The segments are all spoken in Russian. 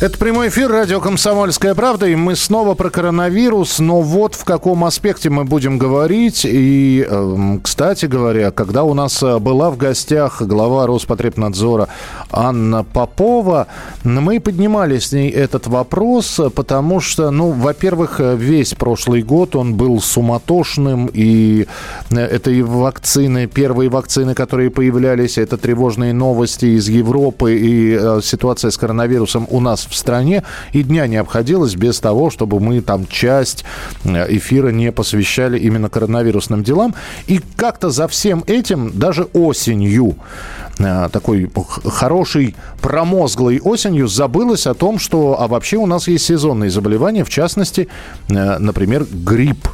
это прямой эфир радио «Комсомольская правда», и мы снова про коронавирус, но вот в каком аспекте мы будем говорить. И, эм, кстати говоря, когда у нас э, была в гостях глава Роспотребнадзора Анна Попова, мы поднимали с ней этот вопрос, потому что, ну, во-первых, весь прошлый год он был суматошным, и э, это и вакцины, первые вакцины, которые появлялись, это тревожные новости из Европы, и э, ситуация с коронавирусом у нас в стране, и дня не обходилось без того, чтобы мы там часть э, эфира не посвящали именно коронавирусным делам. И как-то за всем этим, даже осенью, э, такой хорошей, промозглой осенью, забылось о том, что а вообще у нас есть сезонные заболевания, в частности, э, например, грипп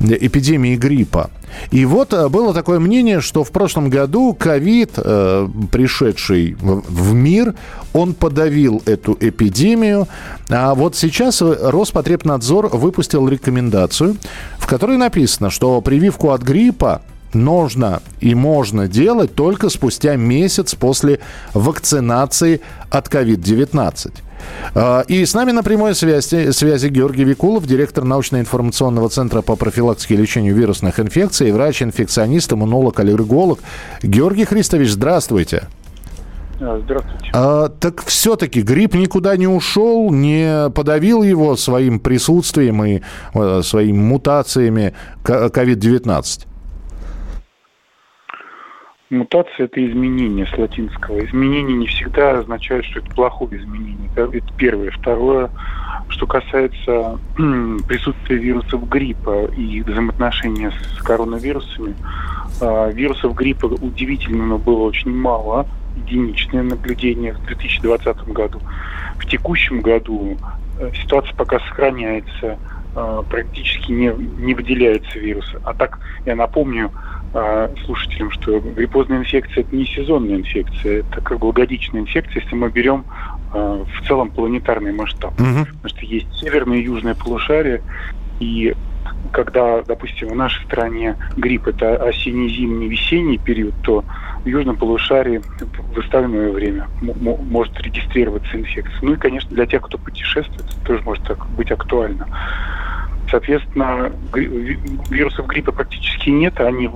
эпидемии гриппа. И вот э, было такое мнение, что в прошлом году ковид, э, пришедший в мир, он подавил эту эпидемию. А вот сейчас Роспотребнадзор выпустил рекомендацию, в которой написано, что прививку от гриппа нужно и можно делать только спустя месяц после вакцинации от COVID-19. А, и с нами на прямой связи, связи Георгий Викулов, директор научно-информационного центра по профилактике и лечению вирусных инфекций, врач-инфекционист, иммунолог, аллерголог. Георгий Христович, здравствуйте. А, здравствуйте. А, так все-таки грипп никуда не ушел, не подавил его своим присутствием и э, своими мутациями COVID-19? Мутация – это изменение с латинского. Изменение не всегда означает, что это плохое изменение. Это первое. Второе, что касается присутствия вирусов гриппа и взаимоотношения с коронавирусами, а, вирусов гриппа удивительно, но было очень мало. Единичное наблюдение в 2020 году. В текущем году э, ситуация пока сохраняется, практически не, не выделяется вирусы. А так, я напомню, а, слушателям, что гриппозная инфекция это не сезонная инфекция, это как бы годичная инфекция, если мы берем а, в целом планетарный масштаб. Угу. Потому что есть северное и южное полушарие, и когда, допустим, в нашей стране грипп это осенний, зимний, весенний период, то в южном полушарии в остальное время может регистрироваться инфекция. Ну и, конечно, для тех, кто путешествует, тоже может так быть актуально. Соответственно, вирусов гриппа практически нет, они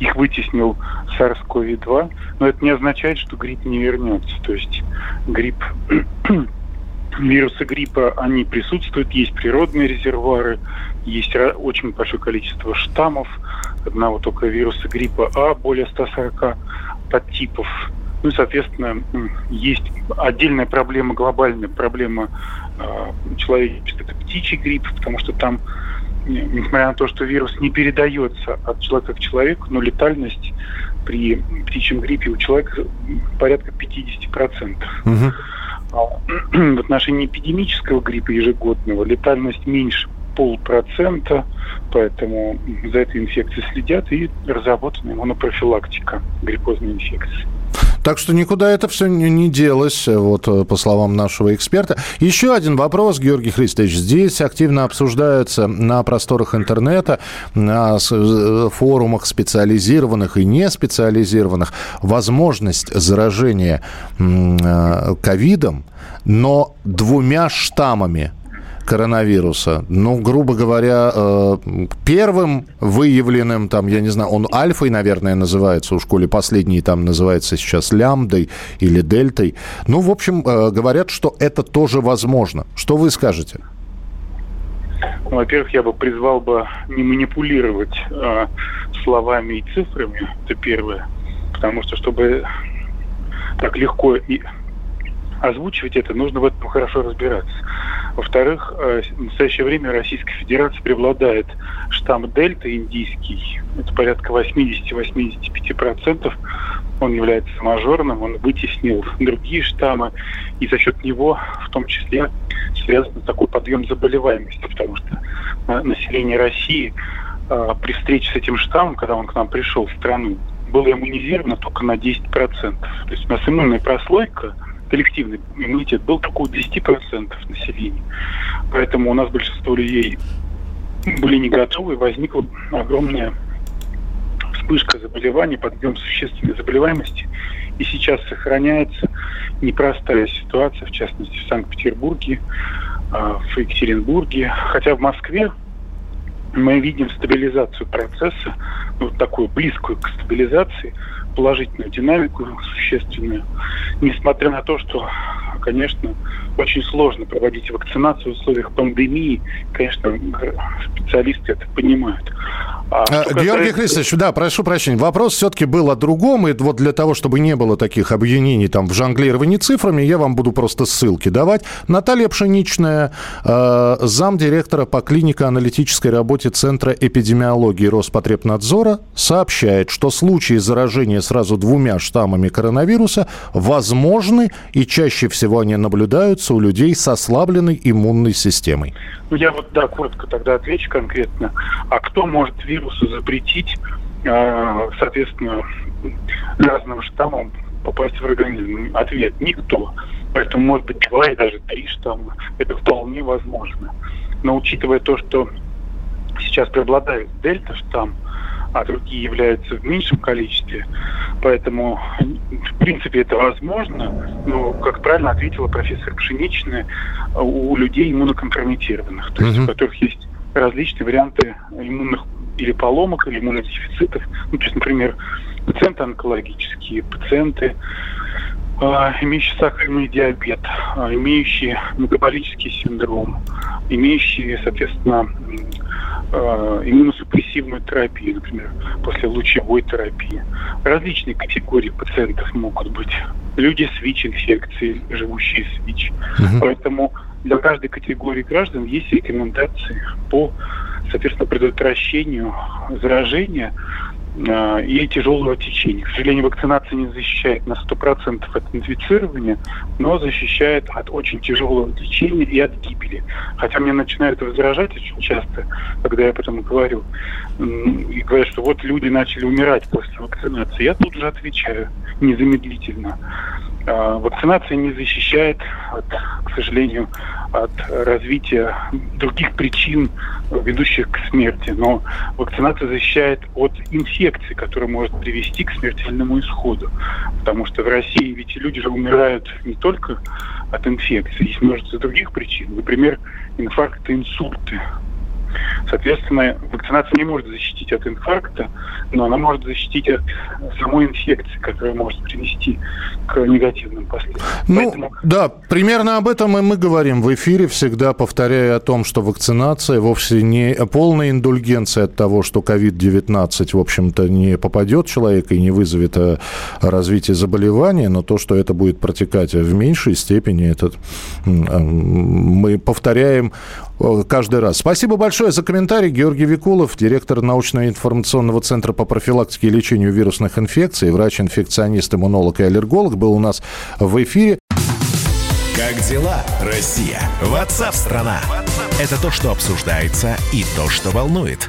их вытеснил SARS-CoV-2, но это не означает, что грипп не вернется. То есть грипп, вирусы гриппа, они присутствуют, есть природные резервуары, есть очень большое количество штаммов, одного только вируса гриппа А, более 140 подтипов. Ну и, соответственно, есть отдельная проблема, глобальная проблема э, человечества, это птичий грипп, потому что там, несмотря на то, что вирус не передается от человека к человеку, но летальность при птичьем гриппе у человека порядка 50%. Угу. А в отношении эпидемического гриппа ежегодного летальность меньше полпроцента, поэтому за этой инфекцией следят и разработана иммунопрофилактика гриппозной инфекции. Так что никуда это все не делось, вот э, по словам нашего эксперта. Еще один вопрос, Георгий Христович. Здесь активно обсуждаются на просторах интернета, на э, форумах специализированных и не специализированных возможность заражения э, ковидом, но двумя штаммами коронавируса. Ну, грубо говоря, э, первым выявленным, там, я не знаю, он альфой, наверное, называется, у школе последний там называется сейчас лямбдой или дельтой. Ну, в общем, э, говорят, что это тоже возможно. Что вы скажете? Ну, во-первых, я бы призвал бы не манипулировать э, словами и цифрами, это первое. Потому что, чтобы так легко и озвучивать это, нужно в этом хорошо разбираться. Во-вторых, э, в настоящее время Российской Федерации преобладает штамм дельта индийский. Это порядка 80-85%. Он является мажорным, он вытеснил другие штаммы, и за счет него в том числе связан такой подъем заболеваемости, потому что э, население России э, при встрече с этим штаммом, когда он к нам пришел в страну, было иммунизировано только на 10%. То есть у нас иммунная прослойка, коллективный иммунитет был только у 10% населения. Поэтому у нас большинство людей были не готовы, возникла огромная вспышка заболеваний, подъем существенной заболеваемости. И сейчас сохраняется непростая ситуация, в частности в Санкт-Петербурге, а, в Екатеринбурге. Хотя в Москве мы видим стабилизацию процесса, ну, такую близкую к стабилизации, положительную динамику существенную, несмотря на то, что, конечно, очень сложно проводить вакцинацию в условиях пандемии. Конечно, специалисты это понимают. А, а Георгий касается... Христович, да, прошу прощения. Вопрос все-таки был о другом. И вот для того, чтобы не было таких объединений там, в жонглировании цифрами, я вам буду просто ссылки давать. Наталья Пшеничная, э, замдиректора по клинико-аналитической работе Центра эпидемиологии Роспотребнадзора, сообщает, что случаи заражения сразу двумя штаммами коронавируса возможны и чаще всего они наблюдаются у людей с ослабленной иммунной системой. Ну, я вот, да, коротко тогда отвечу конкретно. А кто может вирусу запретить, э, соответственно, разным штаммам попасть в организм? Ответ – никто. Поэтому, может быть, два и даже три штамма. Это вполне возможно. Но учитывая то, что сейчас преобладает дельта-штамм, а другие являются в меньшем количестве. Поэтому, в принципе, это возможно, но, как правильно ответила профессор Пшеничная, у людей иммунокомпрометированных, то есть uh-huh. у которых есть различные варианты иммунных или поломок, или иммунодефицитов. Ну, то есть, например, пациенты онкологические, пациенты, э, имеющие сахарный диабет, э, имеющие метаболический синдром, имеющие, соответственно, э, иммуносупрессивную терапию, например, после лучевой терапии. Различные категории пациентов могут быть. Люди с ВИЧ-инфекцией, живущие с ВИЧ. Угу. Поэтому для каждой категории граждан есть рекомендации по, соответственно, предотвращению заражения э, и тяжелого течения. К сожалению, вакцинация не защищает на 100% от инфицирования, но защищает от очень тяжелого течения и от гибели. Хотя мне начинают возражать очень часто, когда я об говорю, и говорят, что вот люди начали умирать после вакцинации. Я тут же отвечаю незамедлительно. А, вакцинация не защищает, от, к сожалению, от развития других причин, ведущих к смерти. Но вакцинация защищает от инфекции, которая может привести к смертельному исходу. Потому что в России ведь люди же умирают не только от инфекции, есть множество других причин. Например, инфаркты, инсульты. Соответственно, вакцинация не может защитить от инфаркта, но она может защитить от самой инфекции, которая может привести к негативным последствиям. Ну, Поэтому... да, примерно об этом и мы говорим в эфире, всегда повторяя о том, что вакцинация вовсе не полная индульгенция от того, что COVID-19, в общем-то, не попадет человека и не вызовет э, развитие заболевания, но то, что это будет протекать в меньшей степени, этот э, мы повторяем э, каждый раз. Спасибо большое за комментарий. Георгий Викулов, директор научно-информационного центра по профилактике и лечению вирусных инфекций, врач-инфекционист, иммунолог и аллерголог, был у нас в эфире. Как дела, Россия? Ватсап-страна! Это то, что обсуждается и то, что волнует.